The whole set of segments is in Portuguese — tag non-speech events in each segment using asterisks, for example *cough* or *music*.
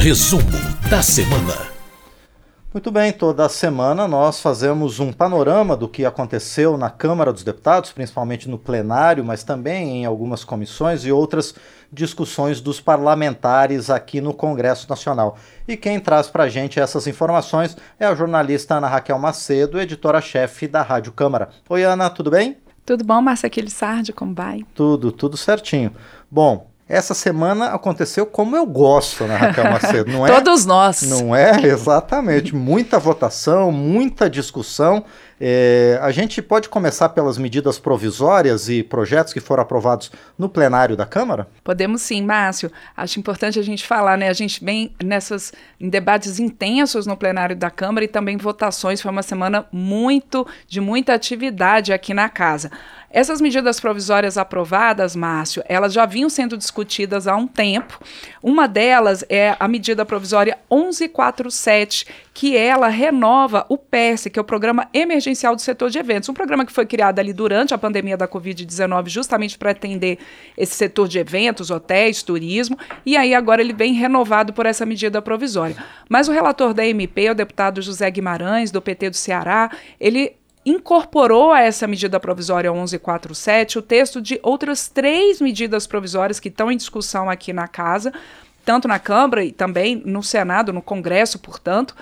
Resumo da semana. Muito bem, toda semana nós fazemos um panorama do que aconteceu na Câmara dos Deputados, principalmente no plenário, mas também em algumas comissões e outras discussões dos parlamentares aqui no Congresso Nacional. E quem traz para a gente essas informações é a jornalista Ana Raquel Macedo, editora-chefe da Rádio Câmara. Oi, Ana, tudo bem? Tudo bom, Márcia Aquilissardi, como vai? Tudo, tudo certinho. Bom, essa semana aconteceu como eu gosto, né, Raquel Macedo? Não é? *laughs* Todos nós. Não é? Exatamente. Muita votação, muita discussão. É, a gente pode começar pelas medidas provisórias e projetos que foram aprovados no plenário da Câmara? Podemos sim, Márcio. Acho importante a gente falar, né? A gente vem nessas em debates intensos no plenário da Câmara e também votações. Foi uma semana muito de muita atividade aqui na casa. Essas medidas provisórias aprovadas, Márcio, elas já vinham sendo discutidas há um tempo. Uma delas é a medida provisória 1147, que ela renova o PERS, que é o Programa Emergencial do Setor de Eventos, um programa que foi criado ali durante a pandemia da Covid-19, justamente para atender esse setor de eventos, hotéis, turismo, e aí agora ele vem renovado por essa medida provisória. Mas o relator da MP, o deputado José Guimarães, do PT do Ceará, ele incorporou a essa medida provisória 1147 o texto de outras três medidas provisórias que estão em discussão aqui na casa, tanto na Câmara e também no Senado, no Congresso, portanto,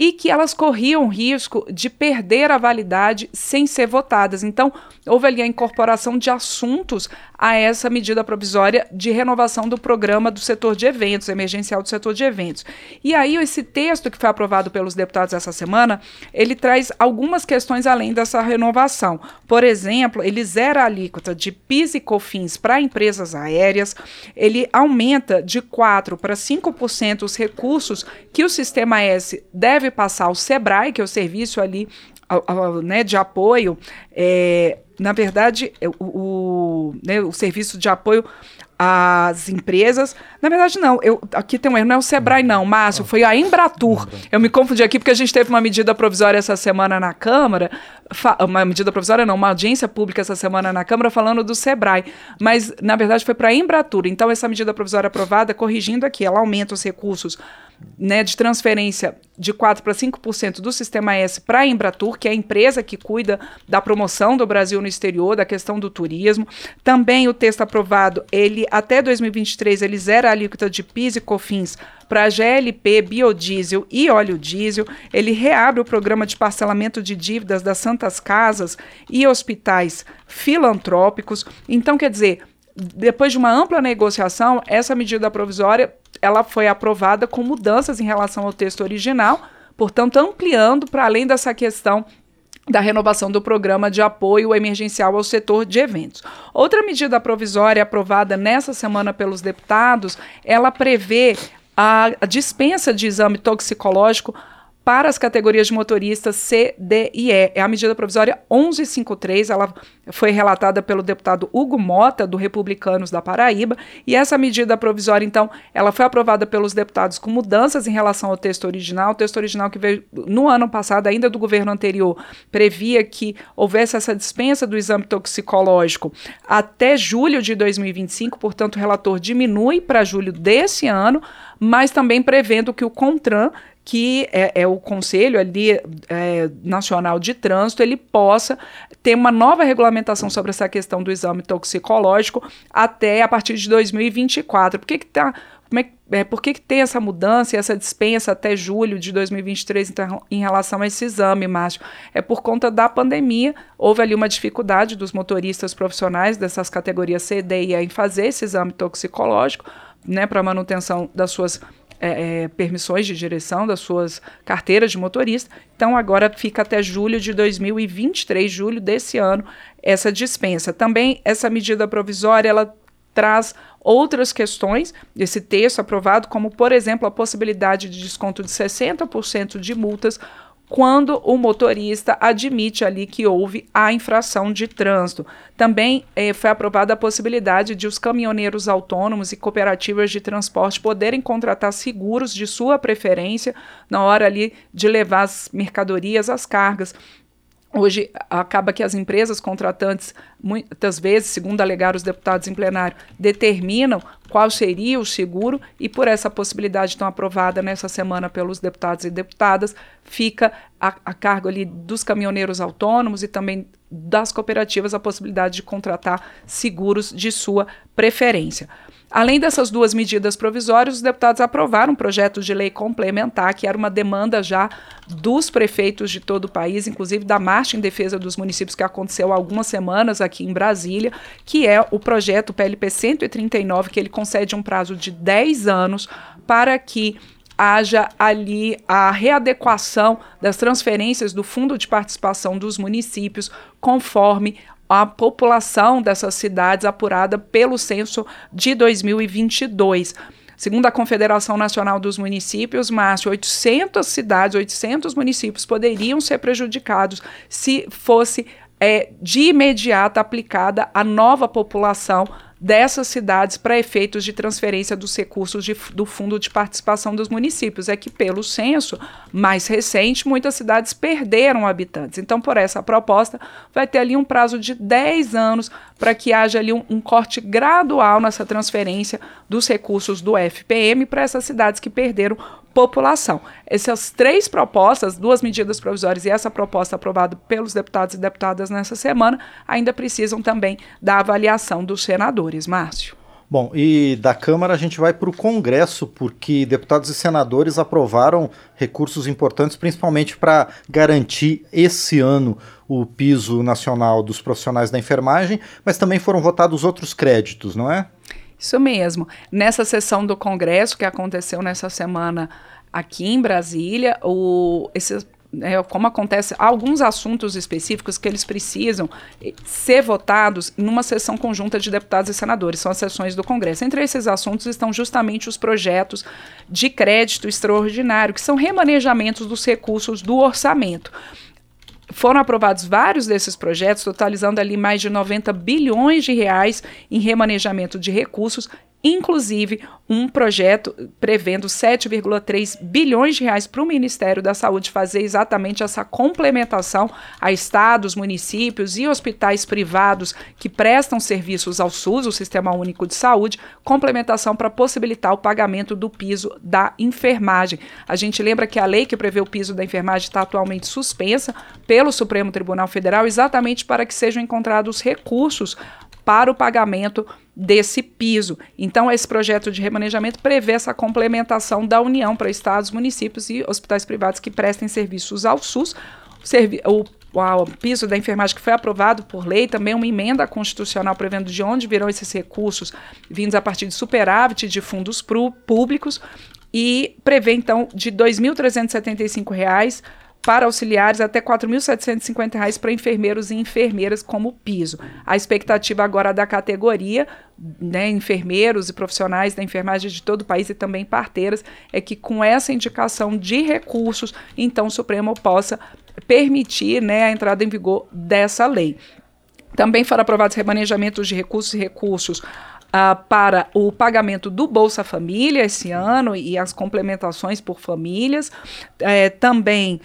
e que elas corriam risco de perder a validade sem ser votadas. Então, houve ali a incorporação de assuntos a essa medida provisória de renovação do programa do setor de eventos, emergencial do setor de eventos. E aí, esse texto que foi aprovado pelos deputados essa semana, ele traz algumas questões além dessa renovação. Por exemplo, ele zera a alíquota de PIS e COFINS para empresas aéreas, ele aumenta de 4% para 5% os recursos que o Sistema S deve passar ao SEBRAE, que é o serviço ali né, de apoio, é, na verdade, é, o, o, né, o serviço de apoio às empresas. Na verdade, não. Eu, aqui tem um erro, não é o Sebrae, não, Márcio, foi a Embratur. Eu me confundi aqui porque a gente teve uma medida provisória essa semana na Câmara, uma medida provisória, não, uma audiência pública essa semana na Câmara falando do Sebrae. Mas, na verdade, foi para a Embratur. Então, essa medida provisória aprovada, corrigindo aqui, ela aumenta os recursos né, de transferência de 4% para 5% do Sistema S para a Embratur, que é a empresa que cuida da promoção do Brasil no exterior, da questão do turismo. Também o texto aprovado, ele até 2023, ele zera a alíquota de PIS e COFINS para GLP, biodiesel e óleo diesel. Ele reabre o programa de parcelamento de dívidas das santas casas e hospitais filantrópicos. Então, quer dizer, depois de uma ampla negociação, essa medida provisória ela foi aprovada com mudanças em relação ao texto original, portanto, ampliando para além dessa questão da renovação do programa de apoio emergencial ao setor de eventos. Outra medida provisória aprovada nessa semana pelos deputados, ela prevê a, a dispensa de exame toxicológico para as categorias de motoristas C, D e E. É a medida provisória 1153, ela foi relatada pelo deputado Hugo Mota, do Republicanos da Paraíba, e essa medida provisória, então, ela foi aprovada pelos deputados com mudanças em relação ao texto original. O texto original que veio no ano passado, ainda do governo anterior, previa que houvesse essa dispensa do exame toxicológico até julho de 2025, portanto, o relator diminui para julho desse ano, mas também prevendo que o CONTRAN que é, é, o Conselho ali é, Nacional de Trânsito ele possa ter uma nova regulamentação sobre essa questão do exame toxicológico até a partir de 2024. Por que que tá como é, é, por que, que tem essa mudança e essa dispensa até julho de 2023 então, em relação a esse exame, Márcio? É por conta da pandemia. Houve ali uma dificuldade dos motoristas profissionais dessas categorias C, D e E em fazer esse exame toxicológico, né, para manutenção das suas é, é, permissões de direção das suas carteiras de motorista. Então, agora fica até julho de 2023, julho desse ano, essa dispensa. Também essa medida provisória, ela traz outras questões desse texto aprovado, como, por exemplo, a possibilidade de desconto de 60% de multas quando o motorista admite ali que houve a infração de trânsito. Também eh, foi aprovada a possibilidade de os caminhoneiros autônomos e cooperativas de transporte poderem contratar seguros de sua preferência na hora ali de levar as mercadorias, as cargas Hoje acaba que as empresas contratantes, muitas vezes, segundo alegaram os deputados em plenário, determinam qual seria o seguro e por essa possibilidade tão aprovada nessa semana pelos deputados e deputadas, fica a, a cargo ali dos caminhoneiros autônomos e também das cooperativas a possibilidade de contratar seguros de sua preferência. Além dessas duas medidas provisórias, os deputados aprovaram um projeto de lei complementar, que era uma demanda já dos prefeitos de todo o país, inclusive da Marcha em Defesa dos Municípios, que aconteceu há algumas semanas aqui em Brasília, que é o projeto PLP 139, que ele concede um prazo de 10 anos para que haja ali a readequação das transferências do Fundo de Participação dos Municípios conforme a população dessas cidades apurada pelo censo de 2022. Segundo a Confederação Nacional dos Municípios, Márcio, 800 cidades, 800 municípios poderiam ser prejudicados se fosse é, de imediato aplicada a nova população dessas cidades para efeitos de transferência dos recursos de, do Fundo de Participação dos Municípios. É que, pelo censo mais recente, muitas cidades perderam habitantes. Então, por essa proposta, vai ter ali um prazo de 10 anos para que haja ali um, um corte gradual nessa transferência dos recursos do FPM para essas cidades que perderam população. Essas três propostas, duas medidas provisórias e essa proposta aprovada pelos deputados e deputadas nessa semana, ainda precisam também da avaliação dos senadores. Márcio. Bom, e da Câmara a gente vai para o Congresso, porque deputados e senadores aprovaram recursos importantes, principalmente para garantir esse ano o piso nacional dos profissionais da enfermagem, mas também foram votados outros créditos, não é? Isso mesmo. Nessa sessão do Congresso que aconteceu nessa semana aqui em Brasília, o, esse, é, como acontece, alguns assuntos específicos que eles precisam eh, ser votados numa sessão conjunta de deputados e senadores, são as sessões do Congresso. Entre esses assuntos estão justamente os projetos de crédito extraordinário, que são remanejamentos dos recursos do orçamento foram aprovados vários desses projetos, totalizando ali mais de 90 bilhões de reais em remanejamento de recursos inclusive um projeto prevendo 7,3 bilhões de reais para o Ministério da Saúde fazer exatamente essa complementação a estados, municípios e hospitais privados que prestam serviços ao SUS, o Sistema Único de Saúde, complementação para possibilitar o pagamento do piso da enfermagem. A gente lembra que a lei que prevê o piso da enfermagem está atualmente suspensa pelo Supremo Tribunal Federal exatamente para que sejam encontrados recursos para o pagamento desse piso. Então, esse projeto de remanejamento prevê essa complementação da União para estados, municípios e hospitais privados que prestem serviços ao SUS. O, o piso da enfermagem que foi aprovado por lei, também uma emenda constitucional prevendo de onde virão esses recursos vindos a partir de superávit de fundos públicos e prevê então de R$ 2.375 para auxiliares até R$ 4.750 para enfermeiros e enfermeiras como piso. A expectativa agora da categoria, né, enfermeiros e profissionais da enfermagem de todo o país e também parteiras, é que com essa indicação de recursos, então o Supremo possa permitir né, a entrada em vigor dessa lei. Também foram aprovados remanejamentos de recursos e recursos Uh, para o pagamento do Bolsa Família esse ano e as complementações por famílias. É, também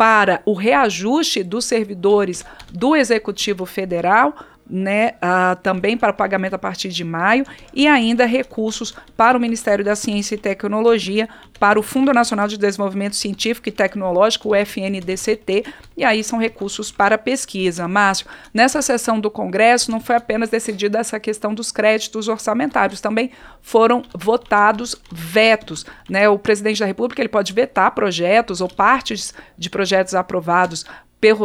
para o reajuste dos servidores do Executivo Federal, né, uh, também para pagamento a partir de maio, e ainda recursos para o Ministério da Ciência e Tecnologia, para o Fundo Nacional de Desenvolvimento Científico e Tecnológico, o FNDCT, e aí são recursos para pesquisa. Márcio, nessa sessão do Congresso não foi apenas decidida essa questão dos créditos orçamentários, também foram votados vetos. Né? O presidente da República ele pode vetar projetos ou partes de projetos aprovados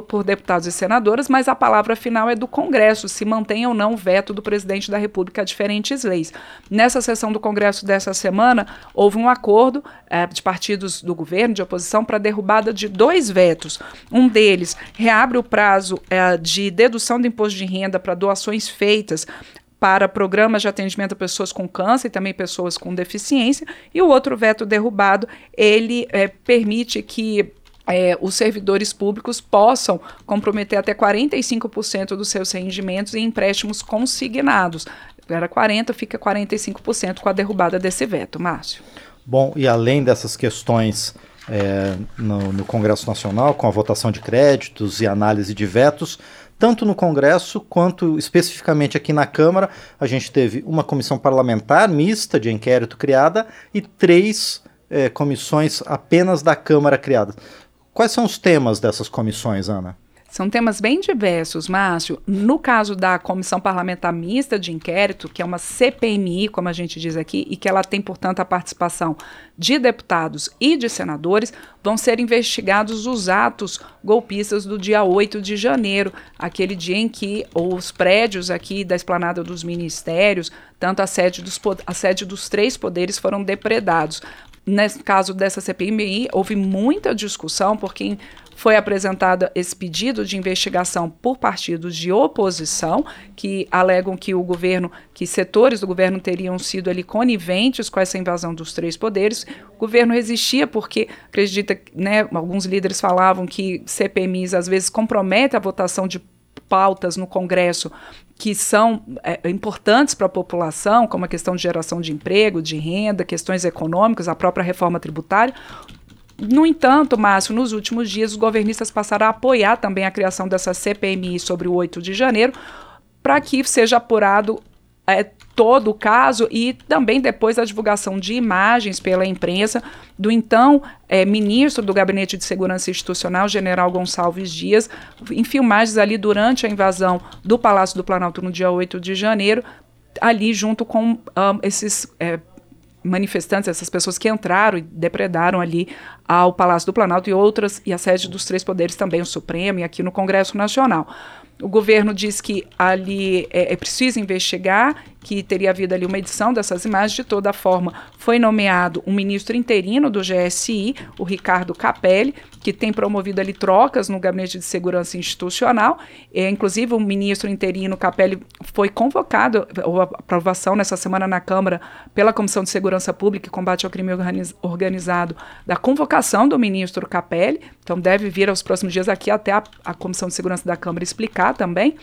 por, deputados e senadoras, mas a palavra final é do Congresso, se mantém ou não o veto do presidente da República a diferentes leis. Nessa sessão do Congresso dessa semana, houve um acordo é, de partidos do governo, de oposição, para a derrubada de dois vetos. Um deles reabre o prazo é, de dedução do imposto de renda para doações feitas para programas de atendimento a pessoas com câncer e também pessoas com deficiência, e o outro veto derrubado, ele é, permite que é, os servidores públicos possam comprometer até 45% dos seus rendimentos em empréstimos consignados. Era 40%, fica 45% com a derrubada desse veto, Márcio. Bom, e além dessas questões é, no, no Congresso Nacional, com a votação de créditos e análise de vetos, tanto no Congresso quanto especificamente aqui na Câmara, a gente teve uma comissão parlamentar mista de inquérito criada e três é, comissões apenas da Câmara criadas. Quais são os temas dessas comissões, Ana? São temas bem diversos, Márcio. No caso da Comissão Parlamentar Mista de Inquérito, que é uma CPMI, como a gente diz aqui, e que ela tem, portanto, a participação de deputados e de senadores, vão ser investigados os atos golpistas do dia 8 de janeiro, aquele dia em que os prédios aqui da esplanada dos ministérios, tanto a sede dos, a sede dos três poderes, foram depredados. Nesse caso dessa CPMI, houve muita discussão, porque foi apresentado esse pedido de investigação por partidos de oposição que alegam que o governo, que setores do governo teriam sido ali coniventes com essa invasão dos três poderes. O governo resistia porque acredita, né, alguns líderes falavam que CPMIs às vezes comprometem a votação de pautas no Congresso que são é, importantes para a população, como a questão de geração de emprego, de renda, questões econômicas, a própria reforma tributária. No entanto, Márcio, nos últimos dias, os governistas passaram a apoiar também a criação dessa CPMI sobre o 8 de janeiro, para que seja apurado é, todo o caso e também depois a divulgação de imagens pela imprensa do então é, ministro do Gabinete de Segurança Institucional, general Gonçalves Dias, em filmagens ali durante a invasão do Palácio do Planalto no dia 8 de janeiro, ali junto com um, esses. É, manifestantes, essas pessoas que entraram e depredaram ali ao Palácio do Planalto e outras, e a sede dos três poderes também, o Supremo e aqui no Congresso Nacional. O governo diz que ali é, é, preciso investigar, que teria havido ali uma edição dessas imagens. De toda forma, foi nomeado um ministro interino do GSI, o Ricardo Capelli, que tem promovido ali trocas no Gabinete de Segurança Institucional. É, inclusive, o ministro interino Capelli foi convocado, a aprovação nessa semana na Câmara pela Comissão de Segurança Pública e Combate ao Crime Organizado, da convocação do ministro Capelli. Então, deve vir aos próximos dias aqui até a, a Comissão de Segurança da Câmara explicar também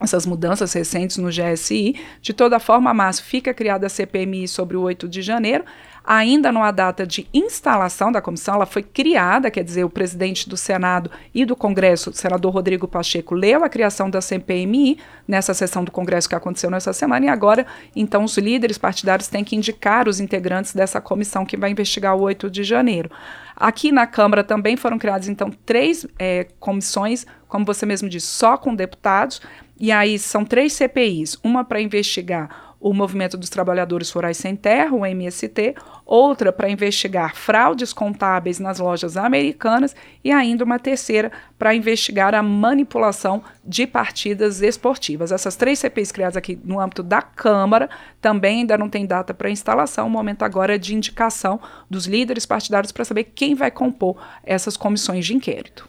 essas mudanças recentes no GSI. De toda forma, Márcio, fica criada a CPMI sobre o 8 de janeiro. Ainda não há data de instalação da comissão, ela foi criada, quer dizer, o presidente do Senado e do Congresso, o senador Rodrigo Pacheco, leu a criação da CPMI nessa sessão do Congresso que aconteceu nessa semana, e agora, então, os líderes partidários têm que indicar os integrantes dessa comissão que vai investigar o 8 de janeiro. Aqui na Câmara também foram criadas, então, três é, comissões, como você mesmo disse, só com deputados, e aí são três CPIs, uma para investigar o Movimento dos Trabalhadores Rurais Sem Terra, o MST, outra para investigar fraudes contábeis nas lojas americanas e ainda uma terceira para investigar a manipulação de partidas esportivas. Essas três CPIs criadas aqui no âmbito da Câmara também ainda não tem data para instalação, o momento agora é de indicação dos líderes partidários para saber quem vai compor essas comissões de inquérito.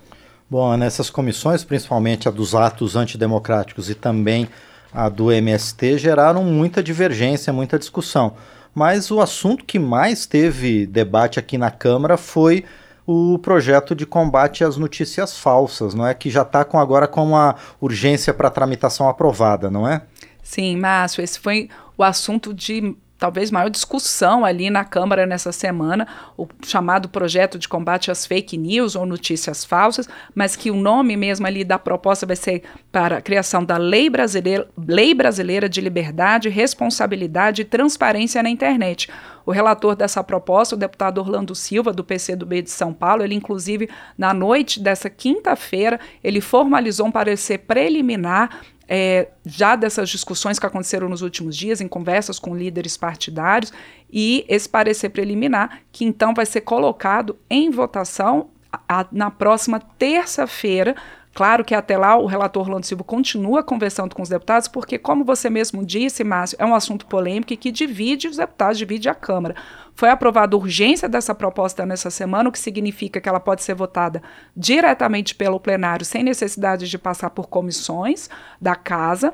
Bom, nessas comissões, principalmente a dos atos antidemocráticos e também a do MST geraram muita divergência, muita discussão. Mas o assunto que mais teve debate aqui na Câmara foi o projeto de combate às notícias falsas, não é? Que já está com agora com uma urgência para tramitação aprovada, não é? Sim, Márcio, esse foi o assunto de talvez maior discussão ali na Câmara nessa semana, o chamado projeto de combate às fake news ou notícias falsas, mas que o nome mesmo ali da proposta vai ser para a criação da Lei Brasileira, Lei Brasileira de Liberdade, Responsabilidade e Transparência na Internet. O relator dessa proposta, o deputado Orlando Silva, do PCdoB de São Paulo, ele inclusive na noite dessa quinta-feira, ele formalizou um parecer preliminar é, já dessas discussões que aconteceram nos últimos dias, em conversas com líderes partidários, e esse parecer preliminar, que então vai ser colocado em votação a, a, na próxima terça-feira, Claro que até lá o relator Orlando Silva continua conversando com os deputados, porque, como você mesmo disse, Márcio, é um assunto polêmico e que divide os deputados, divide a Câmara. Foi aprovada urgência dessa proposta nessa semana, o que significa que ela pode ser votada diretamente pelo plenário, sem necessidade de passar por comissões da Casa.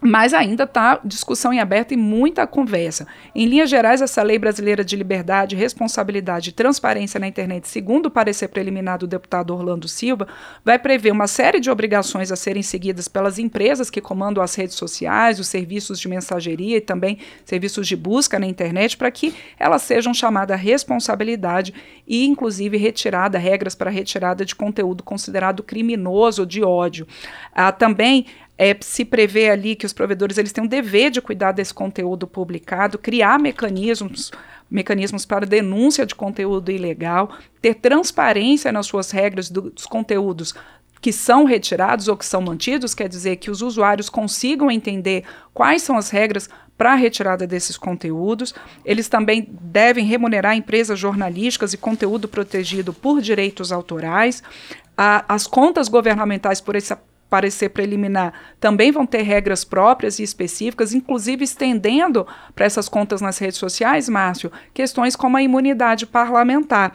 Mas ainda está discussão em aberto e muita conversa. Em linhas gerais, essa lei brasileira de liberdade, responsabilidade e transparência na internet, segundo o parecer preliminar do deputado Orlando Silva, vai prever uma série de obrigações a serem seguidas pelas empresas que comandam as redes sociais, os serviços de mensageria e também serviços de busca na internet, para que elas sejam chamadas à responsabilidade e, inclusive, retirada regras para retirada de conteúdo considerado criminoso ou de ódio. Ah, também é, se prevê ali que os provedores eles têm um dever de cuidar desse conteúdo publicado, criar mecanismos mecanismos para denúncia de conteúdo ilegal, ter transparência nas suas regras do, dos conteúdos que são retirados ou que são mantidos, quer dizer que os usuários consigam entender quais são as regras para a retirada desses conteúdos. Eles também devem remunerar empresas jornalísticas e conteúdo protegido por direitos autorais. as contas governamentais por essa parecer preliminar também vão ter regras próprias e específicas, inclusive estendendo para essas contas nas redes sociais, Márcio, questões como a imunidade parlamentar.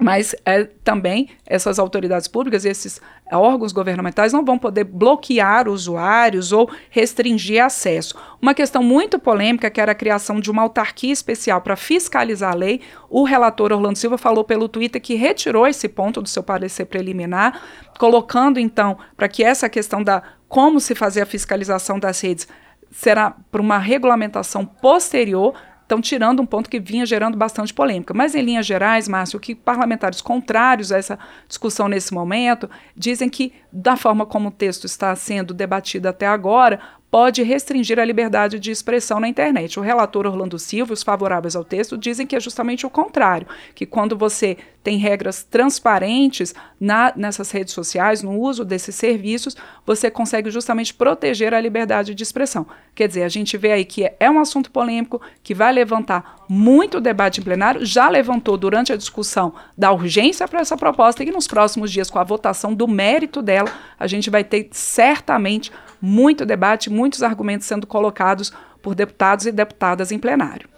Mas é, também essas autoridades públicas, esses órgãos governamentais não vão poder bloquear usuários ou restringir acesso. Uma questão muito polêmica, que era a criação de uma autarquia especial para fiscalizar a lei, o relator Orlando Silva falou pelo Twitter que retirou esse ponto do seu parecer preliminar, colocando então para que essa questão da como se fazer a fiscalização das redes será por uma regulamentação posterior estão tirando um ponto que vinha gerando bastante polêmica. Mas, em linhas gerais, Márcio, que parlamentares contrários a essa discussão nesse momento dizem que, da forma como o texto está sendo debatido até agora, pode restringir a liberdade de expressão na internet. O relator Orlando Silva, os favoráveis ao texto, dizem que é justamente o contrário, que quando você tem regras transparentes na, nessas redes sociais, no uso desses serviços, você consegue justamente proteger a liberdade de expressão. Quer dizer, a gente vê aí que é um assunto polêmico, que vai levantar muito debate em plenário, já levantou durante a discussão da urgência para essa proposta e nos próximos dias, com a votação do mérito dela, a gente vai ter certamente muito debate, muitos argumentos sendo colocados por deputados e deputadas em plenário.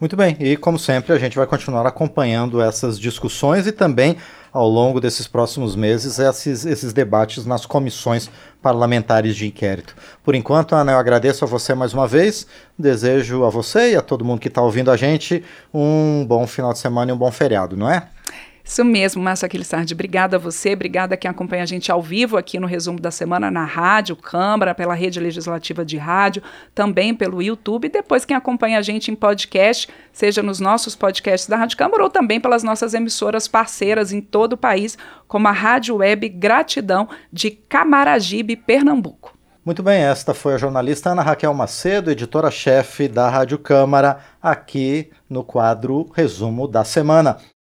Muito bem, e como sempre, a gente vai continuar acompanhando essas discussões e também, ao longo desses próximos meses, esses, esses debates nas comissões parlamentares de inquérito. Por enquanto, Ana, eu agradeço a você mais uma vez, desejo a você e a todo mundo que está ouvindo a gente um bom final de semana e um bom feriado, não é? Isso mesmo, Márcio Aquilissardi. Obrigada a você, obrigada a quem acompanha a gente ao vivo aqui no resumo da semana na rádio, Câmara, pela rede legislativa de rádio, também pelo YouTube, e depois quem acompanha a gente em podcast, seja nos nossos podcasts da Rádio Câmara ou também pelas nossas emissoras parceiras em todo o país, como a Rádio Web Gratidão de Camaragibe, Pernambuco. Muito bem, esta foi a jornalista Ana Raquel Macedo, editora-chefe da Rádio Câmara, aqui no quadro Resumo da Semana.